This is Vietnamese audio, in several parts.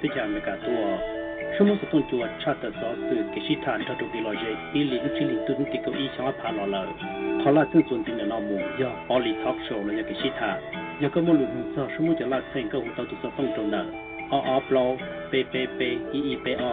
picha meka tuwa shumo sa tun tuwa chata sa su kishi ta nita tu bilo je ili nchili tu nuti ko i shanga pa lo la khala tun tun tinga na mu ya oli talk show la ya kishi ta ya ka mo lu nu sa shumo ja la sen ka hu ta tu sa tong tong na a a plo pe pe pe i i pe a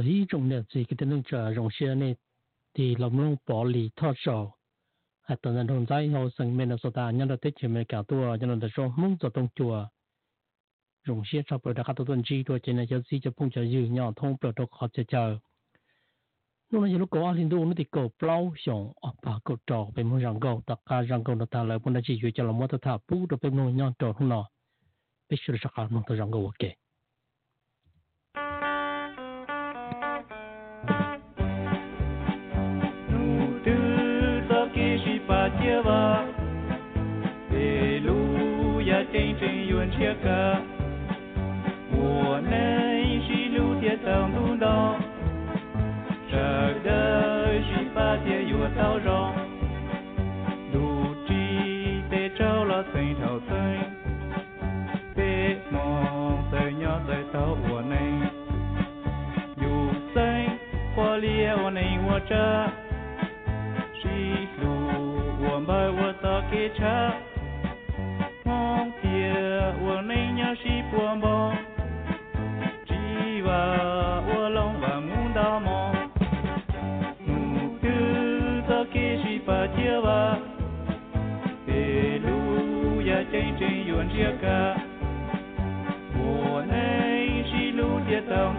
你用咗呢种呢，自己的那个用些呢，啲谂谂玻璃托手，系等人同在后生命的所大，人哋的前面搞多，人哋说梦就动作，用些差不多大家都都知道，真系有时就碰着要nhau thông biểu đồ khó chờ chờ. lúc này lúc có anh tôi nó thì cầu plau xong ở bà cầu trò bên mông răng cầu tất cả răng cầu nó ta lại bên đó chỉ cho là mua ta thả bút được bên mông nhau trò không nọ biết sự sắc hạt mông ta răng cầu ok tia ca mùa nay chỉ lưu đó chờ đời chỉ ba tia yua tao rong đủ chi tê trâu là sinh thảo sinh tê mò tê nhỏ tê tao mùa nay dù sinh qua lia mùa nay mùa cha chỉ lưu mùa mai kia 正远这个，我能是路的当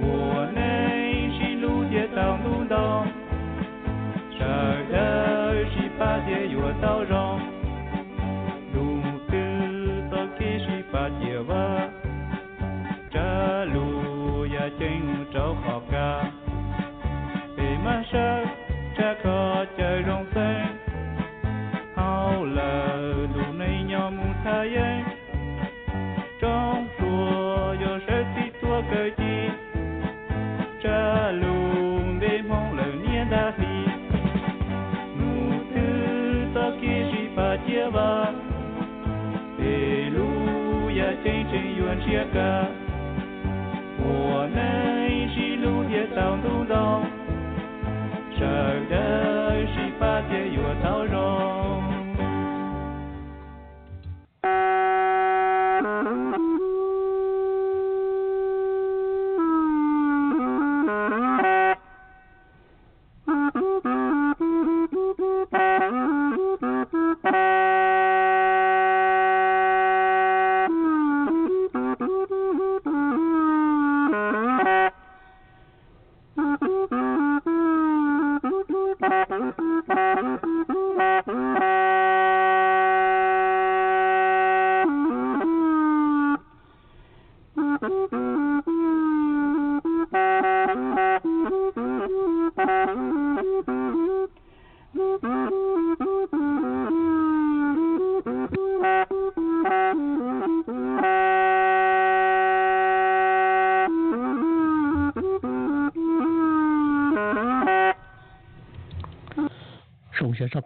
我内心路也当路当，十二的十八点有我到账，路个到开十八点哇，这路也真找好个，白马山这个真容。切割。我们一起路也当独龙，这的十八街有桃荣。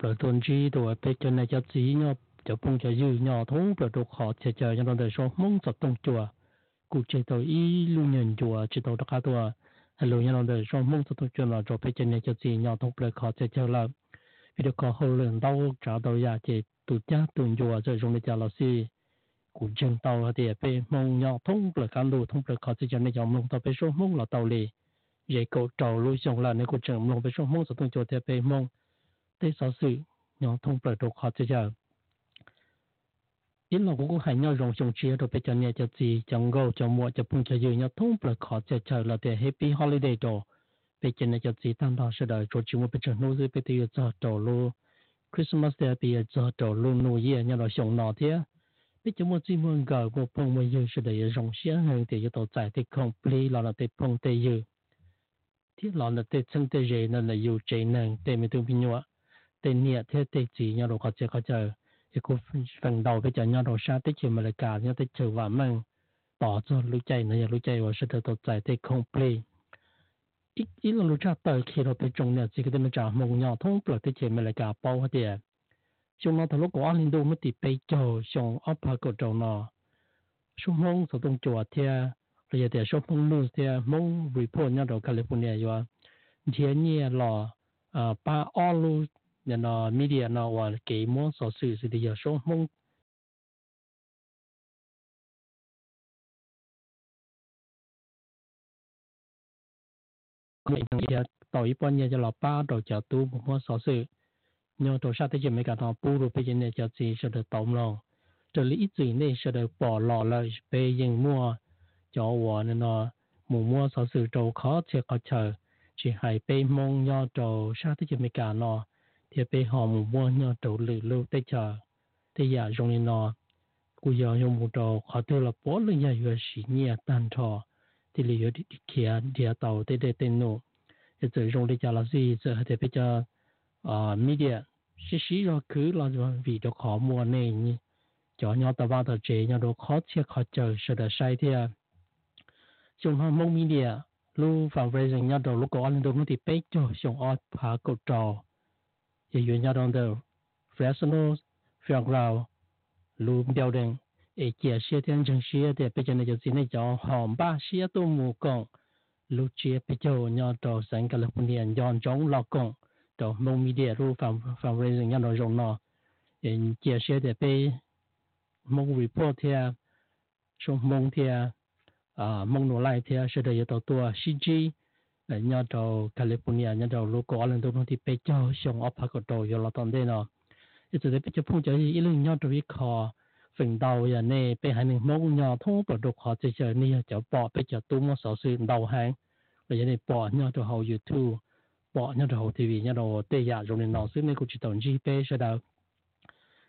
Là tuần chi đồ bây giờ này cho chỉ nhau cho phong cho dư nhỏ thú bờ đồ khó chờ chờ cho nó đời số mong sập tung chùa cụ chế tàu y lưu nhận chùa chỉ tàu đặc tua hello nhà nó đời số mong sập tung chùa là cho bây giờ này cho chỉ nhỏ thú bờ khó chờ chờ là vì được có hậu lượng đau trả đầu ya chế tụ cha tuần chùa rồi dùng để trả lão sư cụ chân tàu thì bây mong nhỏ thú bờ cán đồ thú bờ khó chờ chờ này cho mong tàu bây số mong là tàu lì vậy cậu trầu lui xong là nếu cụ chân mong bây số mong sập tung chùa thì bây mong thế sở sự nhóm thông bởi đồ khó cho giờ ít là cũng hay nhau rong trong chia rồi bây giờ nhà cho gì chẳng gâu cho mua cho phung cho dư nhau thông bởi khó cho chờ là để happy holiday đồ bây giờ nhà cho gì tam đó sẽ đợi rồi chúng bây giờ nô dư bây giờ giờ đồ luôn Christmas Day bây giờ giờ đồ luôn nô dư nhà là sống nọ thế bây giờ mua chỉ muốn gờ của phun mua dư sẽ đợi rong xía hơn thì giờ tổ giải thì không plei là là để phung tây dư thiết là là để chân tây dê nên là yêu chạy nên để mình tương bình nhau tên nhẹ thế tế chỉ nhau đồ khó chơi khó chơi thì cũng phần đầu cái chờ nhau đồ xa tích chịu mà lại cả nhau tích chịu và mang bỏ cho lúc chạy này lúc chạy và sẽ thật tốt chạy tích không play. Ít ít là lúc cha tới khi nó bị trùng này chỉ cái tên trả mong nhau thông bực tích chịu mà lại cả bao hết tiền à. chúng nó thằng lúc của anh đâu mới tìm bây giờ xong ấp hai cái trâu nọ, xuống mông số đông chùa thì rồi thì xuống mông luôn thì mong report nhau đồ California rồi thì nhẹ lò à, ba ô nhà nó media nó và cái món sở sử sự thì giờ số mong. Mình thằng giờ tàu ít bao nhiêu cho lọ ba đầu chợ tu một món sở sự nhưng đầu sau tới giờ mấy cả thằng bu rồi bây giờ này chợ gì sẽ được tổng lòng trở lý ít gì này sẽ được bỏ lọ lại bây giờ mua. Cho vợ nên nó mùa mua sở sử trâu khó sẽ khó chờ chỉ hay bê mong nhau trâu sau tới giờ mấy cả nó thì bây họ một nhau đầu lử lưu chờ thì giờ jong này nó cú giờ dùng một đầu họ tôi là bỏ lên nhà vừa xí nhẹ tan thọ thì lý do đi kia địa tàu tới đây tên nô thì giờ trong đây giờ là gì giờ thì à media xí xí rồi cứ là vì đó mua này nhỉ cho nhau tàu vào tàu chế nhau đồ khó chia khó chờ sợ được sai thì chúng họ mong media lu fundraising nhau đồ lúc có anh đồ nó thì bây giờ chúng họ phá cầu trò ye dụ nhau dong đầu Fresno Fairground lu building e chia xie tian chân xie de bây giờ de chỉ ne jiao hong ba xie tu mu gong lu chia bây giờ nhau đầu sang California dọn giống lọ gong đầu mong media lu phạm phạm raising nhau đầu dùng nó e chia xie de bây mong report theo xong mong theo à mong nô lại theo sẽ được tàu tua CG nhà trâu California, nhà trâu lúc có lần tôi nói thì bây giờ xong ở hạt trâu giờ là tận đây nọ. Ít giờ bây giờ phong chơi ít lần nhà trâu ít khó phần đầu giờ này bây hai mình mong nhà thông bộ đồ họ chơi chơi này giờ bỏ bây giờ tôi muốn sở sự đầu hàng. Bây giờ này bỏ nhà trâu hậu YouTube, bỏ nhà trâu TV nhà trâu tây giả rồi nên nọ. Xứ này cũng chỉ tận chỉ bây giờ đâu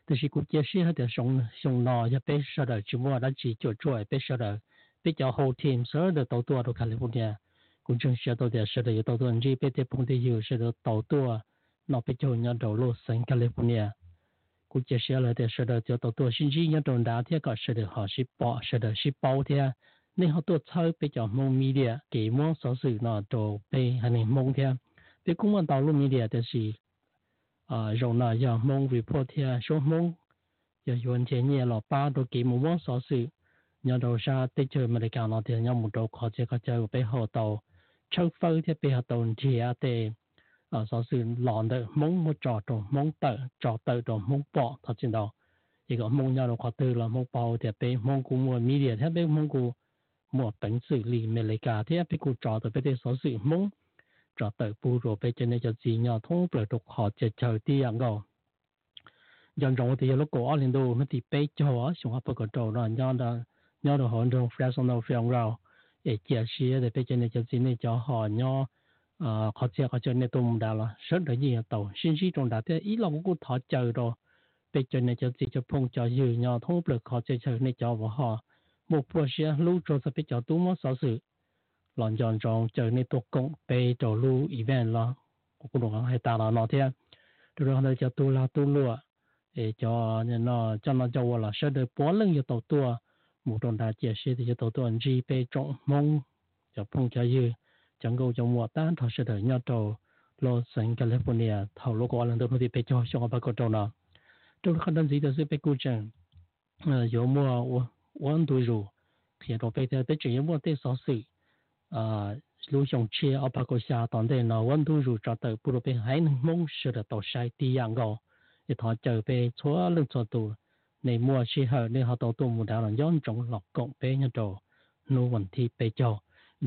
thì chỉ cũng chia sẻ được xong xong nọ giờ bây giờ đâu chỉ muốn đã chỉ chỗ chơi bây giờ đâu bây giờ hậu team sớ được tàu tua đồ California. 好听，所有的都多都 California。cũng chẳng sẽ đầu tiên sẽ được đầu tuần gì bên phong thì hiểu sẽ được đầu tua nó bị cho nhau đầu lô sang California cũng chỉ sẽ là để sẽ được cho đầu tua sinh viên nhau đầu đá thì có sẽ được họ sẽ bỏ sẽ được sẽ bao thì nên họ tôi chơi bị cho mong media cái mong số sự nó đầu bị hay nên mong thì bị cũng muốn đầu lô media thì là à rồi nó giờ mong report thì số mong giờ yuan tiền nhẹ là ba đồ cái mong số sự nhau đầu ra tới chơi mà để cả nó thì nhau một đầu khó chơi có chơi bị họ đầu Châu phơi thì bị hạt tồn chỉ để ở sau sự lòn được mong một trò đồ mong tờ trò tờ đồ mong bỏ thật trên đó. Thì có mong nhau đồ khó từ là mong bao thì bị mong cụ mua media thì bị mong cụ mua bánh xử lý mê lấy cả thì bị cụ trò tờ bị bây sau sự mong trò tờ bù rồi bị giờ này cho gì nhau thông bởi đục họ chờ chờ đi ăn đâu dần dần thì lúc cổ lên đồ nó thì bây giờ xong học cái trò đó nhau đó nhau đồ hòn trong fresh on the film rồi để chia sẻ để bây giờ này cho xin này cho họ nhau ờ họ chia họ cho nên tôi đã là rất là nhiều tàu sinh sĩ trong đã thế ý là cũng thọ chờ rồi bây giờ này cho chỉ cho phong cho dư nhau thông được họ chơi chơi này cho họ một bộ xe lưu cho sẽ bây giờ tôi muốn sở sự lòng chọn trong chờ nên tổ công bê cho lưu event lo cũng được hay ta là nó thế rồi họ cho tu la tu lúa để cho nó cho nó cho là sẽ được bốn lần cho tổ tua một trong đại chia sẻ thì tổ tuần gì về trọng mong cho phong cho dư chẳng câu trong mùa tan thọ sẽ đợi nhau trầu lo sánh California thảo lúc qua lần đầu thì bê cho trong bà cổ trầu đó, trong khăn đơn gì đó sẽ bê cú chẳng yếu mùa quan tuổi rù thì đó bê theo tới chỉ mùa tết sáu sự à lưu dòng chia ở bà cổ xa toàn thể nó quan tuổi rù cho tới bù bê hãy mong sự là tổ sai ti dạng thì thọ chờ về chúa lên cho tù ในมัวชีเหอในหอตตัวมูดาวย้อนจงหลอกกงเปยนโตนูวันที่เปยจอ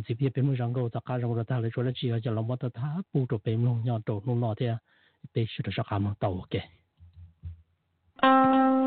สิบยี่เป็นมือจังกูตะการจังกูตาเลยชวนชีจะลงวัฏท้าปูตัวเปยลงย้อนโตนูนอเทียเปยชุดสักคำโตเก Thank you.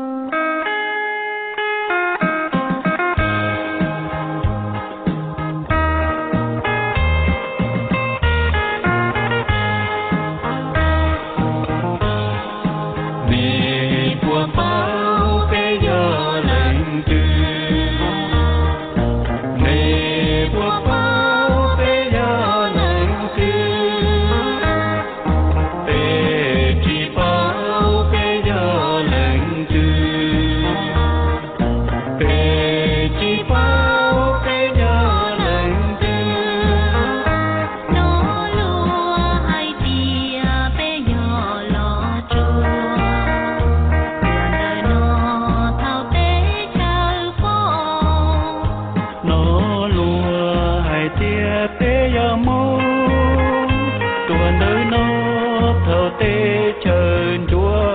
lô tê trời chúa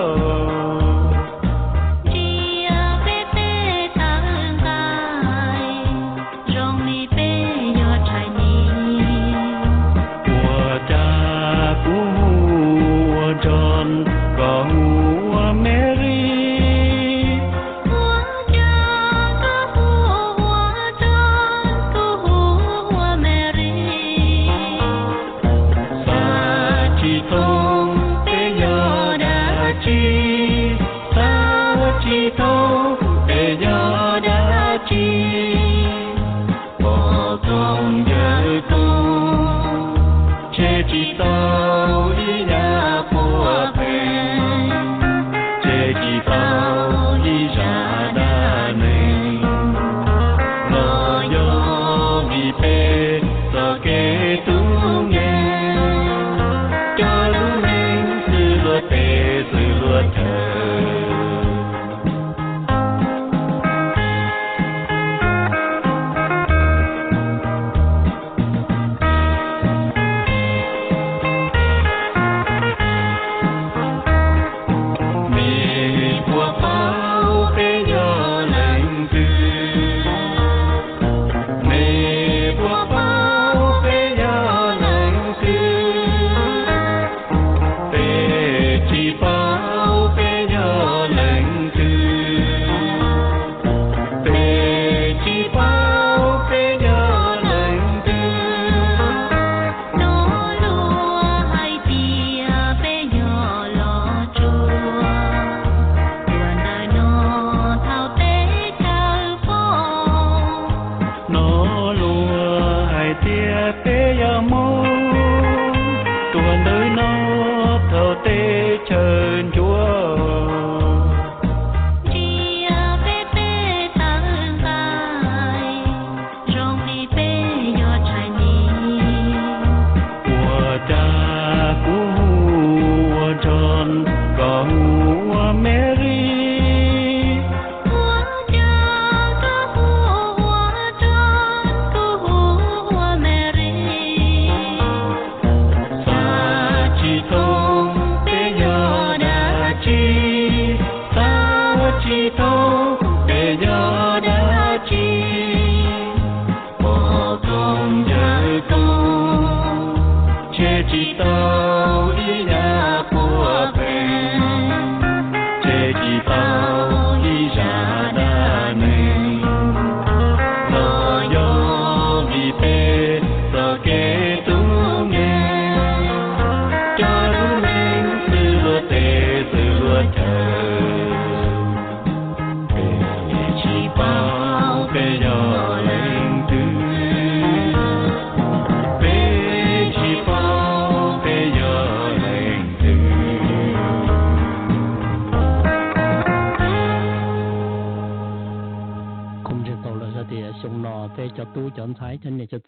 tế trời chúa.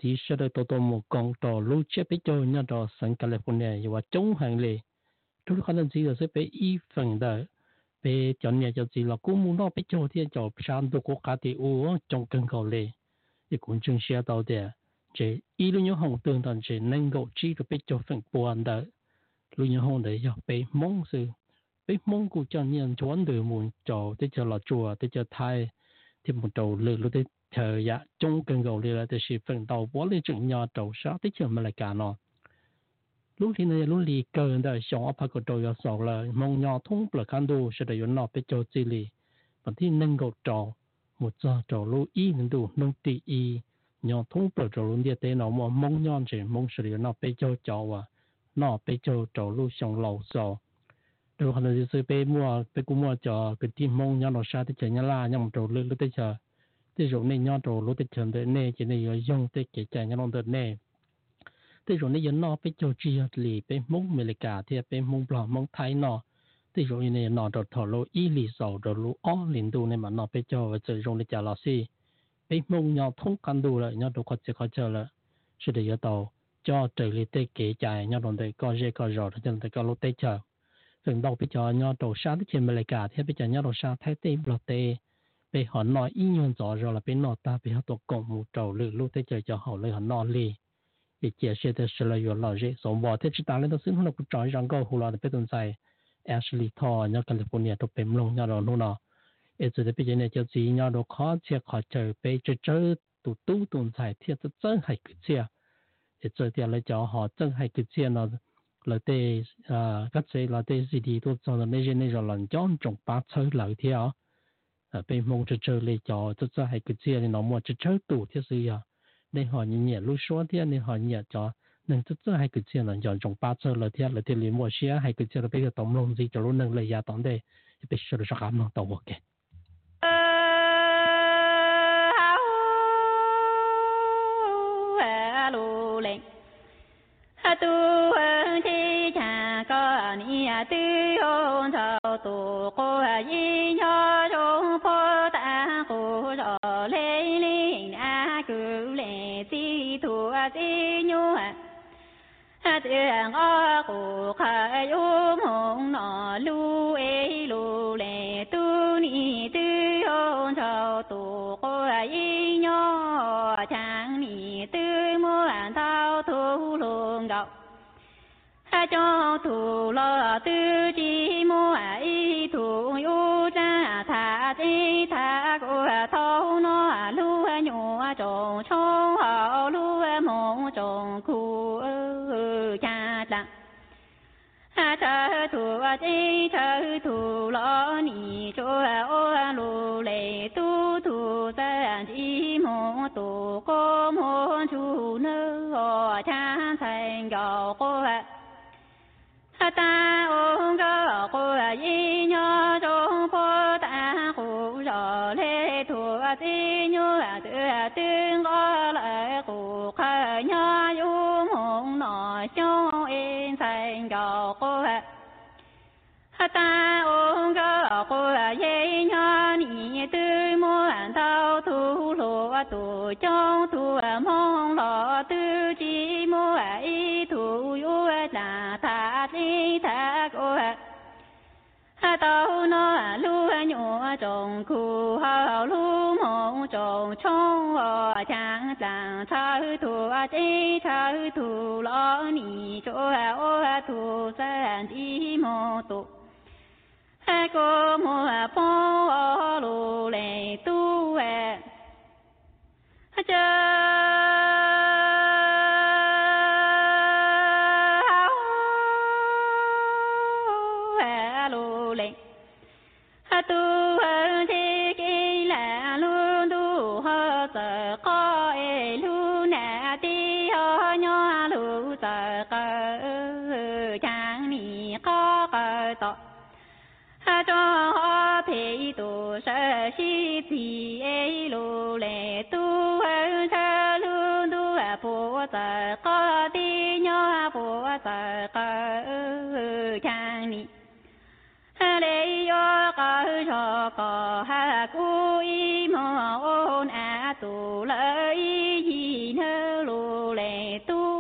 Thì sẽ được tổ tổ một con trò lưu chết bế cho nhà trò sân California và chống hàng lệ chúng khả năng gì là sẽ bế y phần đời Bế chọn nhà cho gì là cũng muốn nó bế cho thì cho sản đồ quốc gia thì u trong cơn cầu lệ thì cũng chung xe tàu đẻ. chỉ y lưu nhau hồng tương thần chỉ nên 够 chỉ được bế cho phần buồn đời Lưu nhau hồng để cho bế mong sự Bế mong của cho nhân chuẩn đời muốn cho tới cho là chùa tới cho thái thì một đầu lừa lúc đấy thời ya Chung cần đi là thì sự phần đầu bỏ lên chừng nhỏ đầu sáu tới chờ mà lại cả nó. Lúc thì này lúc lì cờ đó xong áp cái đầu ya sầu là mong nhỏ thông bờ khăn đồ sẽ để nó bị cho chỉ lì. Bản thì nâng gầu trò, một giờ trò lưu y nâng đồ nâng tỷ y. Nhỏ thông bờ trò luôn địa tế nó mà mong nhỏ chỉ mong sẽ được nó bị cho cho và nó bị cho trò lưu xong lâu sáu rồi hắn là sẽ bị mua bị cũng mua cho cái team mong nhỏ nó sao tới chờ nhà la nhau trò lư lúc tới chờ thế rồi nên nhau đồ lúc tới chờ tới này chỉ nên này dùng tới cái chạy nhà nó tới này tới rồi này nó bị cho chi lì bị mong mê cả thì bị mong bò mong thái nó thế rồi nên nó đồ thọ lô y lì sầu đồ lô ó liền tu nên mà nó bị cho và chơi rồi này trả lão sư bị mong nhau thông căn tu rồi nhau đồ khó chơi khó chơi rồi sẽ để yêu cầu cho trời lì tới kế chạy nhau đồng tới có dễ có rõ cho nên có lúc tới chờ. Phần đầu bây giờ nhau đồ sáng tới trên cả thì bây giờ nhau đồ sáng thấy tê bờ tê bị họ nói ý nhuận rõ rồi là bên nó ta bị họ tổ cộng một trầu lự lúc thế chơi cho họ lấy họ nó lì thì chia sẻ thế sự là vừa lo gì sống bỏ thế chỉ ta lên đó xứng không được trói rằng câu hồ lo được biết tồn tại Ashley Thor nhớ California tôi bấm lông nhớ rồi luôn đó ít giờ bây giờ này cho gì nhớ đồ khó chia khó chơi bây giờ chơi tụ tụ tồn tại thiệt rất chân hay cứ chia ít giờ thì lấy cho họ chân hay cứ chia nó là tê à các chế là tê gì đi tôi cho là mấy giờ này rồi lần chọn trồng ba chơi lợi thế à bên mong chơi chơi lấy cho cho hay cái gì thì nó mua chơi chơi tủ thế gì à? Nên họ nhìn nhẹ lúc số thế nên họ nhẹ cho nên cho cho hay cái gì là chọn trồng ba chơi lợi thế lợi thế liền mua xe hay cái gì là bây giờ tổng lông gì cho luôn nâng lấy giá tổng đây bây giờ là sao mà tàu ok tu chi cha có ni tư hôn tu cô nhi nho rong phô ta cô rõ lê linh a cử lệ ti tu ti nhu a tiền o cô khai u mong chi cha thủ lo ni cho ô lu lệ tu thủ ra chi mong tu cô mong chu nơ cha thành gạo cô ta ôn cơ cô yi nhớ trong phố ta cụ rõ lê thủ ti nhớ tự tương có lại cụ khởi nhớ yu mong nọ trong ta ôn cơ cô dây nhớ ni tư muôn thao thu lộ tu trong tu mong lo tư chi mua y tu yu là ta ti ta cô tao nó lu nhũ trồng khu hào lu mong trồng trong ở trang trang thao tu chi thao thu lo ni chỗ ô thu san đi mô tục cô mua phong lu lệ tu tu cho ho pe tu sa si ti e lu le tu sa lu du a po sa ko ti nyo po sa chang ni lê yo ca cho ca ha cu y mô ôn a tu lợi gì nơ lù lệ tu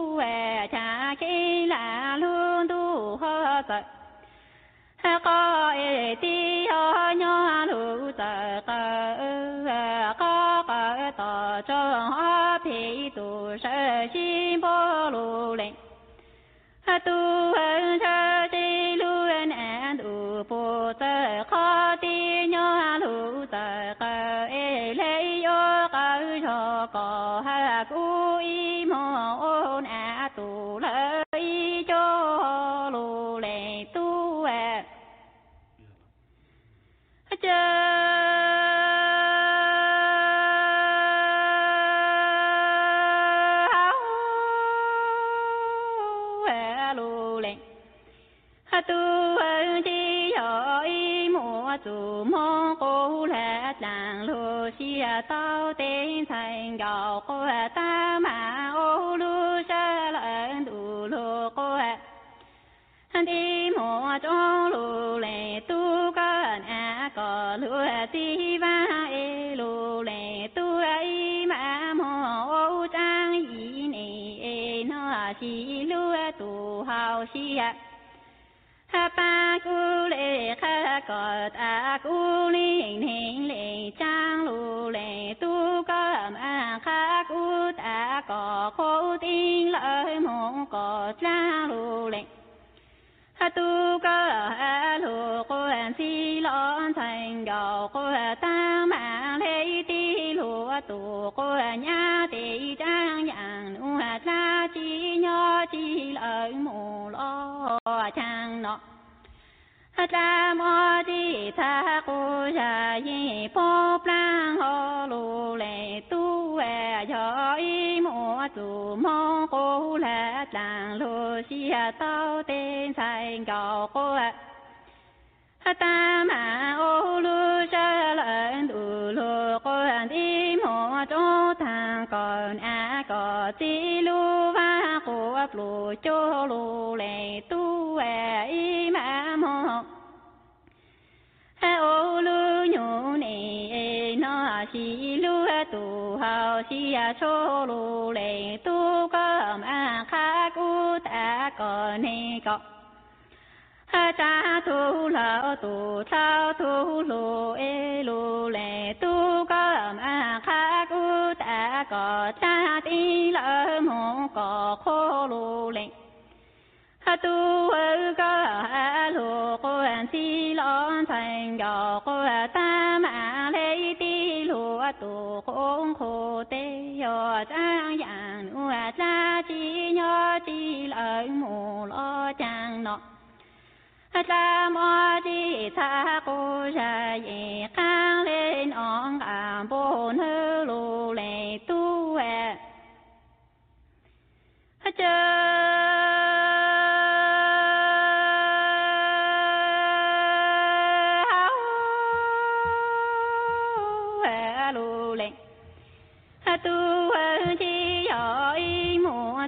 có ê ti ho nho lù tờ cỡ có cỡ tờ cho hoa phi tù sơ xin bố lũ lệnh tu hân sơ lũ luôn an tu bố tờ có ti nho lũ tờ cỡ ê lê yo cỡ cho có hạ cú y mô ôn a tù lợi mùa chủ mong cô là làng lô xia à tao tên thành gạo cô ta mà ô lu sa lợn đủ lô cô đi mùa trong lù lệ tu con à có lúa ti va e lù lệ tu ai mà mùa ô trang ý nè e nó chỉ lúa tu hào xi à. Ha có ta à, cú linh hình lệ trang lù lệ tu có mà kha u ta có khô tin lợi mong có trang lù lệ. Tu cơ lù quan si lon thành gạo của ta mà lấy ti lù tu của nhà tỷ trang yang nu cha chi nho chi lợi mù lo chàng nọ cha mô di tha cô cha yi po plang ho lu lệ tu cho y mô tu mong cô là tlang lu xia tao tên thành gạo cô ta mà ô lu cha lợn đủ lu cô đi mô chỗ thang còn a có ti lu va cô lu cho lu lệ tu e y mà ô lu nhu nè nó si lu tu hao si a cho lu lê tu có ma kha cu ta có nè có cha tu lao tu sao tu lu e lu lê tu có ma kha cu ta có cha ti lỡ mô có khô lu lê tu ơ có lu an si lon thành gạo của ta mà lấy ti lúa tu không khô tê yo trang yang nu cha chi nho chi lợi mù lo trang nọ cha mo chi tha cô ra ye khang lên ong à bồn hư lu lệ tu à tu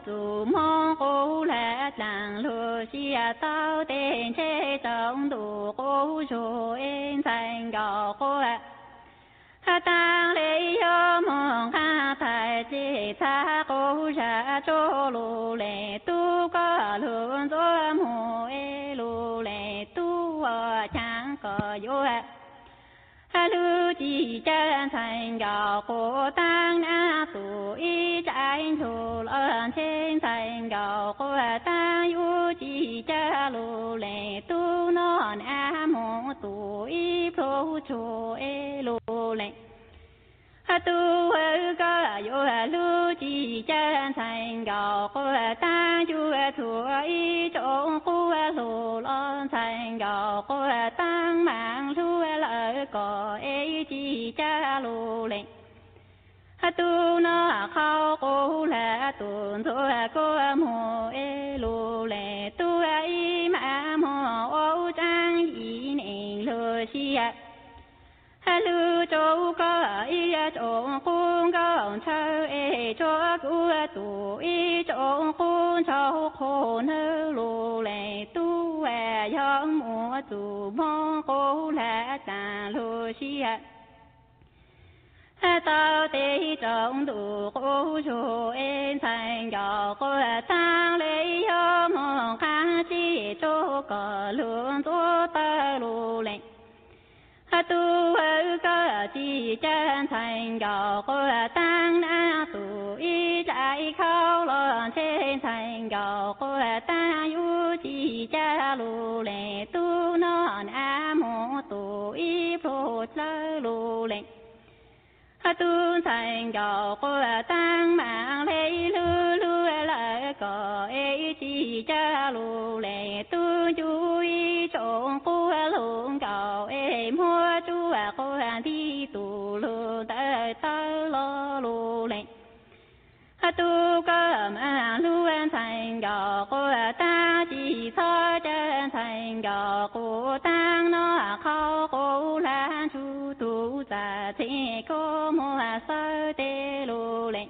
mùa tu mong cô là làng lúa xia tao tên chế trong đủ, cô rồi thành gạo cô tăng lễ yo mong ha thai chi tha cô ra cho lu lệ tu có luôn cho mù e lu lệ tu chẳng có yo lu chi chân thành gạo cô tăng na tu y trái thủ lợn trên thành gạo cô tăng yu chi cha lu lệ tu non a mô tu y pro chu e lu lệ tu ca yo lu chi chân thành gạo cô ta chu thu y chỗ cô lu lon thành gạo cô tăng mạng lu lỡ có e chi cha lu lệnh. Tu nó à khao cô là tuần thu cô mồ e lu lệ. Tu ai mà mồ ô trang y nè lu xia lưu châu có ý châu cung có châu e cho cu tu y châu cung châu khô nơ lu lệ tu à tu mong cô là ta lu xia tao tê trong đủ cô chú em thành nhỏ cô tăng lấy mong khá chi cho có lượng tố ta lù lệnh 都尔各级真层高和当那都一在靠拢称层高和当有几家路人都那那么多一服走路人他都参加过当忙来路路来个 a 级加路人都就一种活路。Cô đi tu lu tơ tơ lo lu lệ tu cơ mà lu thành nhỏ cô ta chỉ cho chân thành nhỏ cô tăng nó khâu cô lan chú tu giả thế cô mua sơ tê lu lệ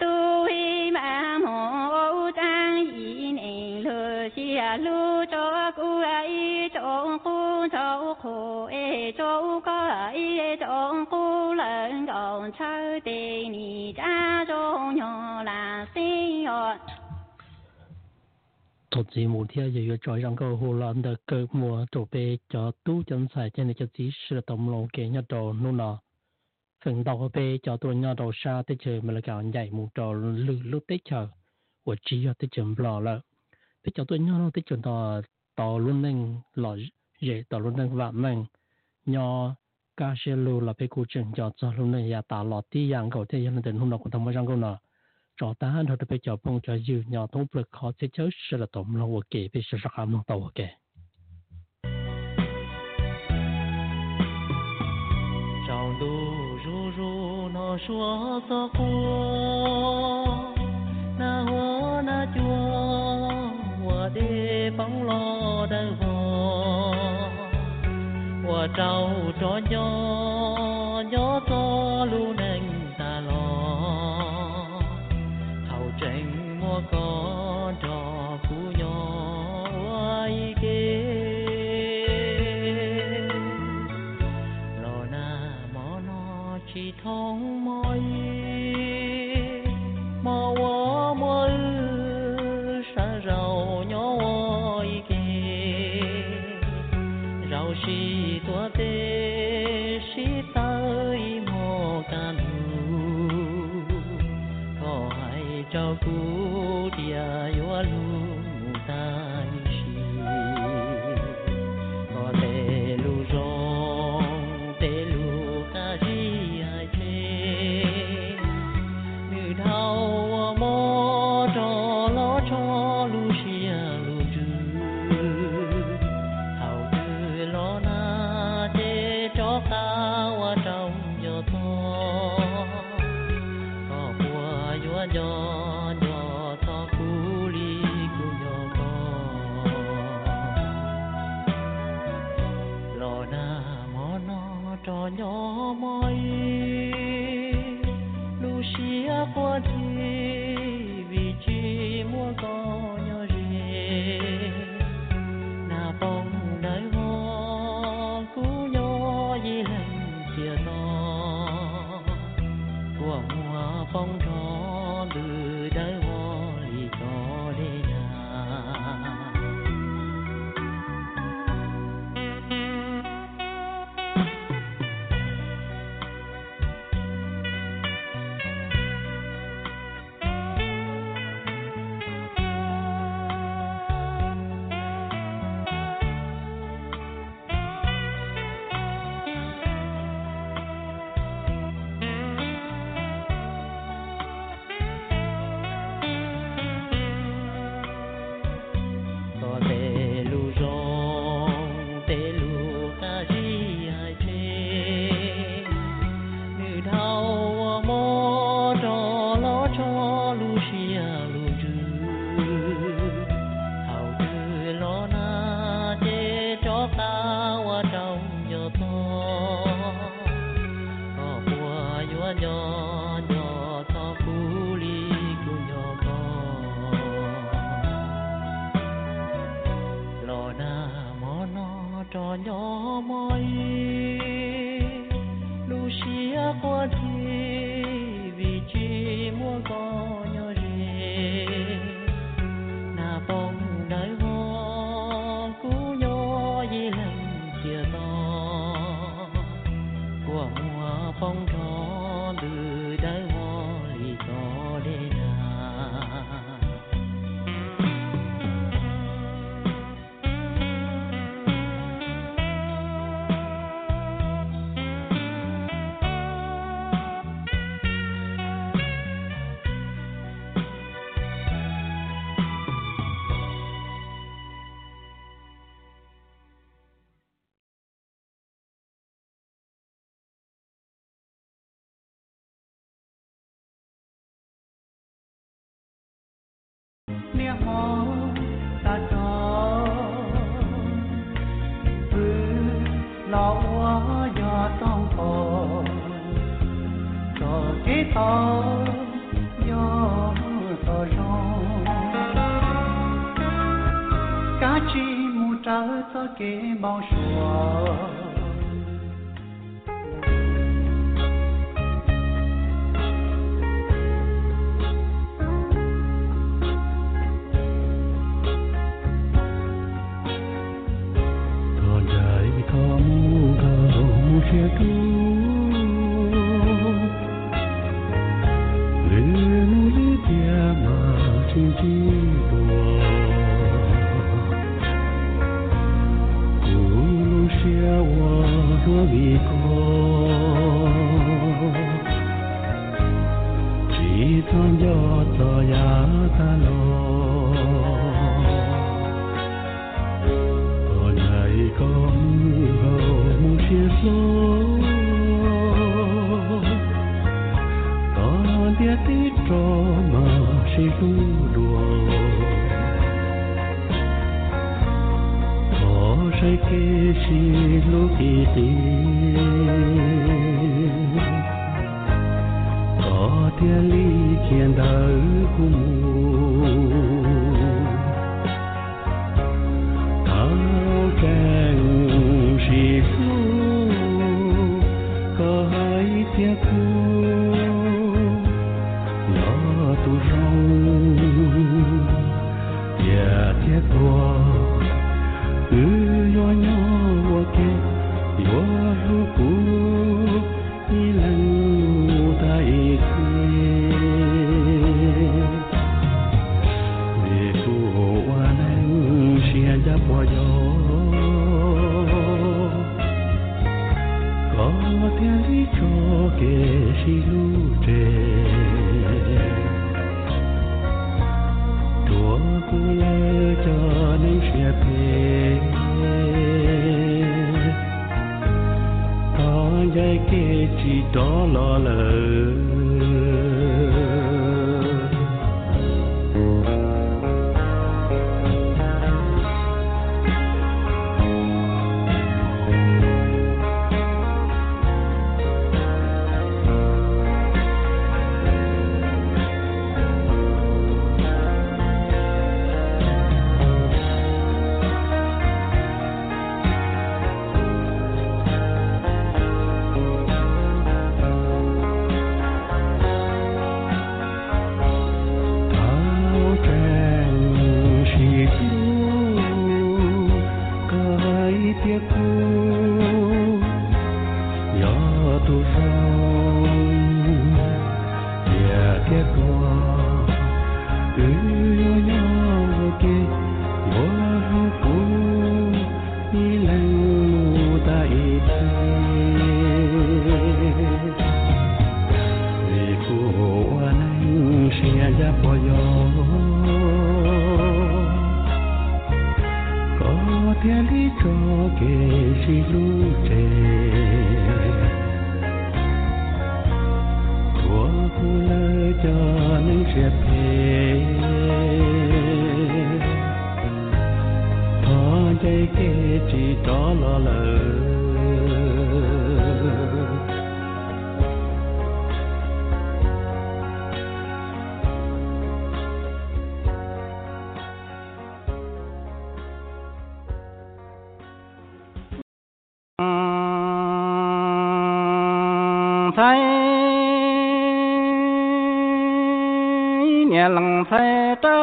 tu hi ma mô trang yi nè lơ xi lu cho cu ai cho cu cho khổ e cho có ai cho cu lần còn chơi tê ni cha cho nhỏ là sinh yo thuật gì một thiên giờ giờ trời rằng câu hồ lan được cơ mùa tổ bê cho tu chân sai trên này cho chỉ sự tổng lộ kế nhà đồ nô nọ phần đầu bê cho tôi nhà đầu xa tới chờ mà là cả nhảy một trò lư lúc tới chờ của chỉ cho tới chờ lò lợn bê cho tôi nhau nó tới chờ tò tò luôn nên lò dễ tò luôn nên vạn mình nhỏ ca xe lưu là phải cố chừng cho cho luôn dạ nên ya tà lò tí yang cầu thế nên tình hôm nào cũng thông báo rằng câu nào cho ta hơn thôi phải cho phong cho dư nhỏ thông lực khó thế chớ, sẽ là tổng lòng ok phải sẽ ra khám mong tàu ok trong đu ru ru nó xóa gió cua na hoa na chú đê bóng lo đời hoa hoa trâu cho nhỏ gió rau xì tua tê xì tới mò can có ai cho cú dia yo lu tai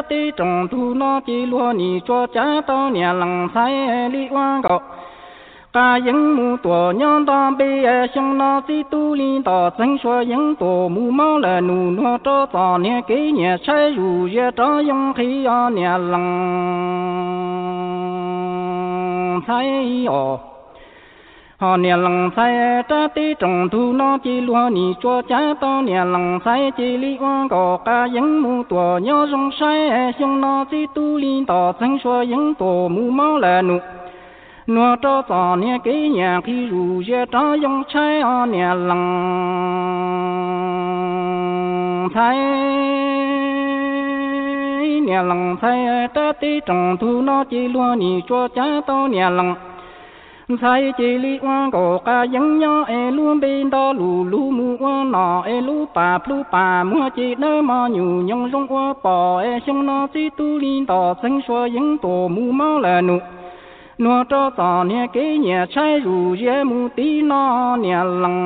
ti trọng thu nó chỉ lúa ni cho cha tao nhà lăng sai li oan gọ ca yến mu tổ nhân ta bê e xong nó si tu li tỏ sinh xua yến tổ mu mau là nụ nó cho tỏ nhà kế nhà sai dù ye cho yong khi ở nhà lăng sai ở họ nhà lăng sai ta tí trồng thu nó chỉ lúa nì cho cha to nhà lăng sai chỉ li oan có cả những mu tua nhớ rong sai xong nó chỉ tu li tỏ sinh số những tổ mu máu là nụ. Nó cho tỏ nhà cái nhà khi rủ ra cho dùng sai ở nhà lăng sai. Nhà lăng sai ta tí trồng thu nó chỉ lúa nì cho cha to nhà lăng sai chỉ li oan cổ ca dân nhớ e luôn bên đó lù lù mu oan nọ e lù bà lù bà mua chỉ đỡ mà nhủ nhung rong qua bỏ e xong nó chỉ tu linh tỏ sinh số những tổ mu máu là nụ nó cho tỏ nè cái nhà trái rủ dễ mu tí nó nè lăng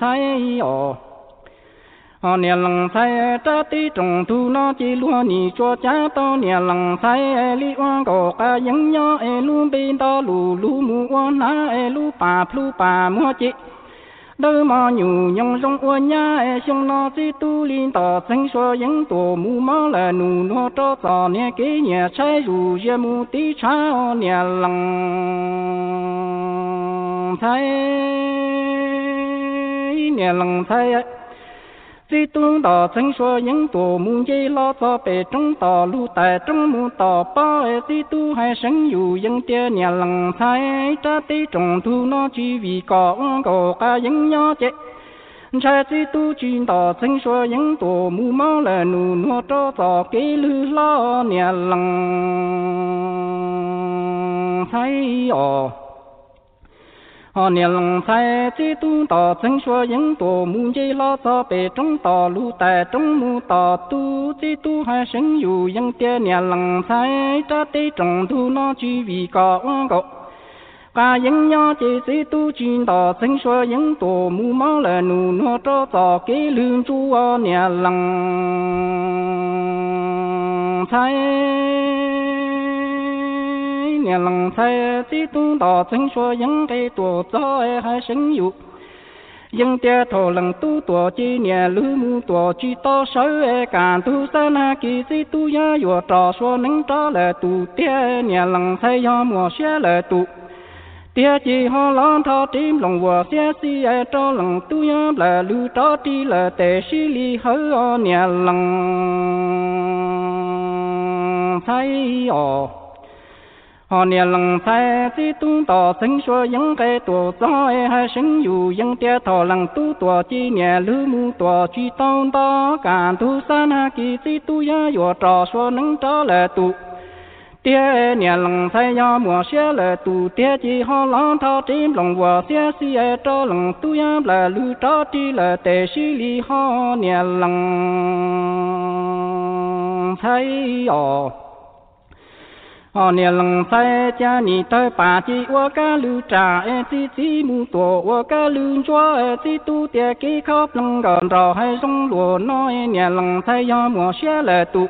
sai ồ họ nhà sai ta tí trồng thu nó chỉ lúa nì cho cha to. Nhà sai li oan cổ ca dân e luôn bên đó lù lù mu oan na e lu bà lu mua chị đâu mà nhu nhung rong oan nhá e xong nó chỉ tu liên tỏ sinh số những tổ mu má là nụ nó cho tỏ nè cái nhà trái rủ dễ mu tí cha nhà lăng sai. Nhà lăng sai chỉ tuân đỏ sinh số những tổ mù dây lo cho bề trong tỏ lưu tại trong mù bao e chỉ tu hai sinh dù dân tia nhà lăng thái ta tí trồng thu nó chỉ vì có có cả những nhỏ chết cha chỉ tu chuyên tỏ sinh số những tổ mù máu là nụ nó cho tỏ cái lư lo nhà lăng thái ồ họ niệm lòng sai chỉ tu tỏ chân số những tổ mu dây lo tỏ bề trong tỏ lu tại trong mu tỏ tu chỉ tu hai sinh dù những tia niệm lòng sai cha tê trồng tu nó chỉ vì có gọ cả những nhỏ chỉ chỉ tu chuyên tỏ chân số những tổ mu máu là nụ nó cho tỏ kế lương chú ở niệm lòng sai nhà lăng sai chỉ tu đỏ chân số những cái tổ cho hai sinh dục dân tia thổ lăng tu tổ chi nhà lư mu tổ chi to sớ càn tu sa na kỳ si tu ya yo trò số nâng trò là tu tia nhà lăng sai ya mùa xe là tu tia chi ho lon thọ tim lòng vừa xe si e trò lăng tu ya là lư trò ti là tệ si li hơ nhà lăng sai ồ họ nè lăng thái chỉ tung tỏ sinh số những cái tổ gió cho hai sinh dù những tia thọ lăng tu tổ chi nè lư mu tổ chi tông đó cả tu san ha kỳ chỉ tu ya yo trò số nâng trở lại tu tia nè lăng thái ya mùa xe lại tu tia chi họ lăng thọ tim lòng vừa xe si e trở lăng tu ya là lư trở chi là tề si li họ nè lăng thái ồ họ nè lăng say, cha ni tới bà chi wa ca lư trà e chi chi mu tổ wa ca lư cho e chi tu tia ki khóc lăng gần rò hay sông lùa, nói nè lăng say do mùa xe lệ tụ.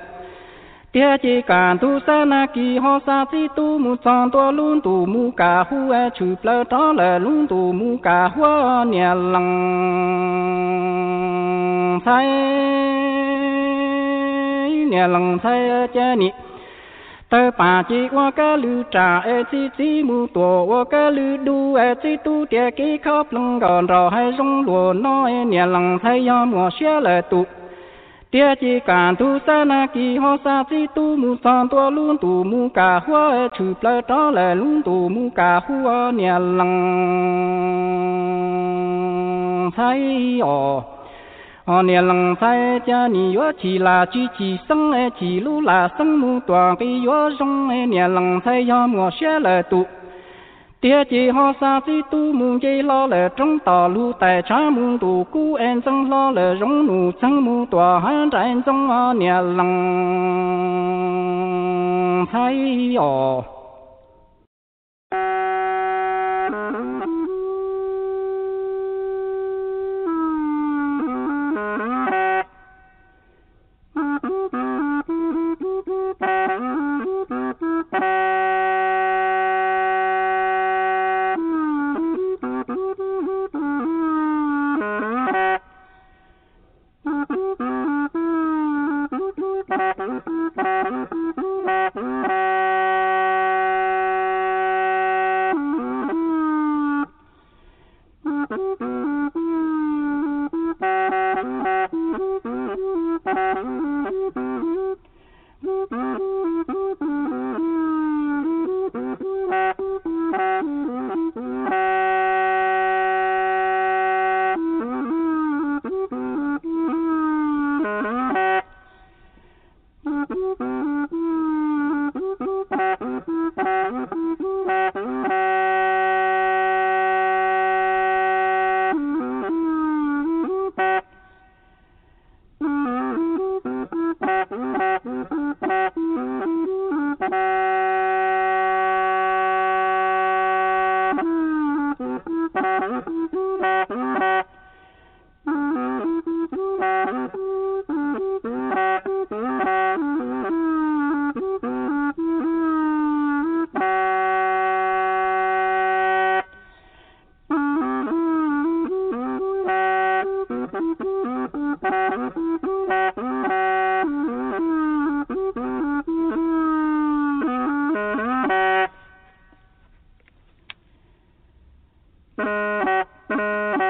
Tia chi cả tu sa na ki, ho sa chi tu mu chọn tua luôn tu mu cả hu e chụp lơ đó là luôn tu mu cả hoa nè lăng say. Nè lăng say cha ni tơ bà chỉ qua cá lư trà e chi chi mu tổ qua cá lư đu e chi tu tia kí khóc lưng gòn rò hay rong lùa e nhà lăng thay do mùa xe lệ tụ. Tia chỉ cả tu sa na kỳ ho sa chi tu mu san tua luôn tu mu cả hoa e chụp lại đó là luôn tu mu cả hoa nhà lăng thay ồ họ nè lăng sai cha ni yo chỉ là chỉ chỉ sinh e chỉ lu là sinh mu toàn cái yo rong e nè lăng sai yo mua xe là tụ tia chỉ họ sa chỉ tu mu chỉ lo là trong tà lu tại cha mu tu cú em sinh lo là rong nu sinh mu tòa han trái trong họ nè lăng sai yo Thank you. Mm-hmm.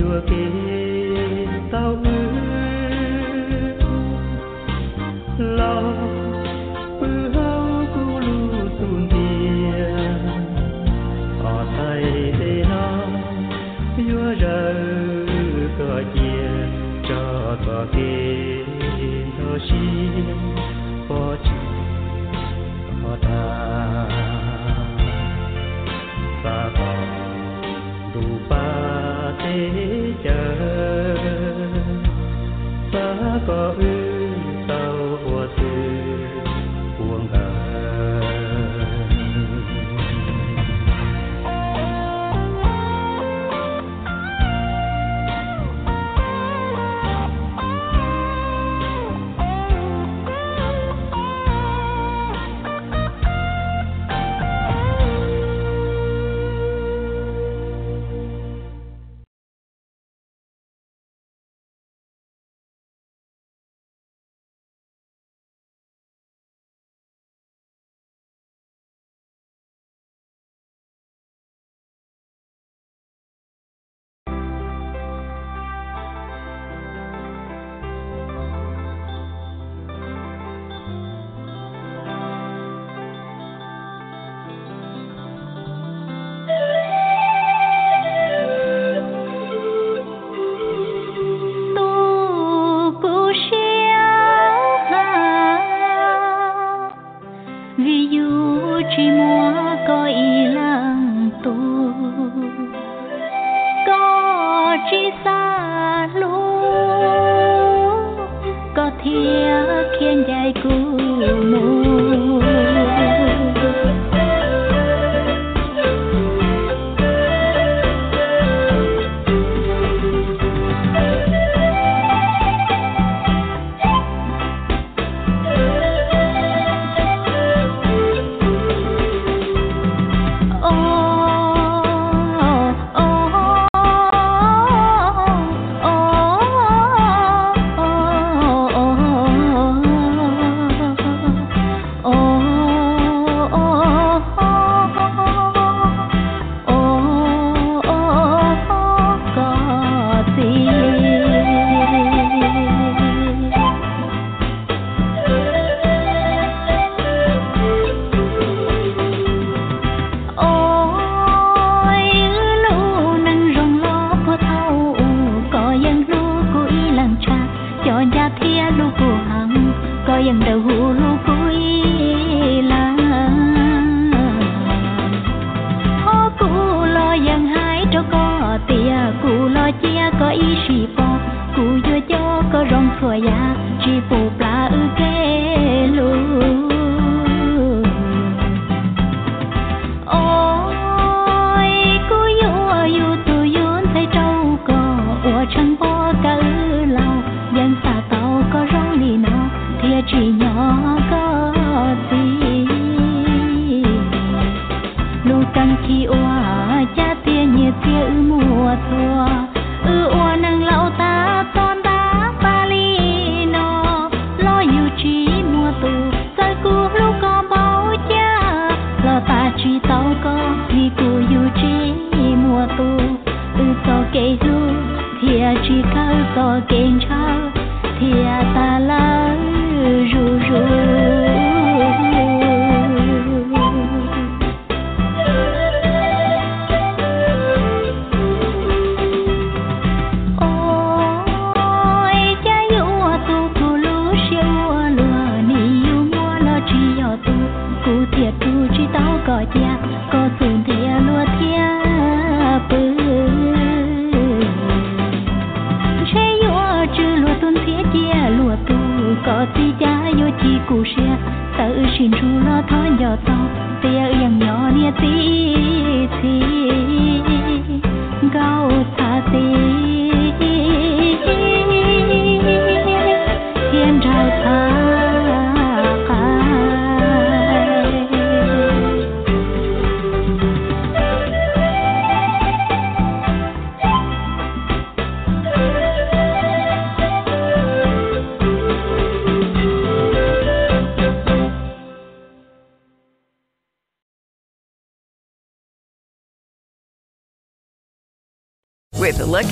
vừa tí tao ước. Chi lo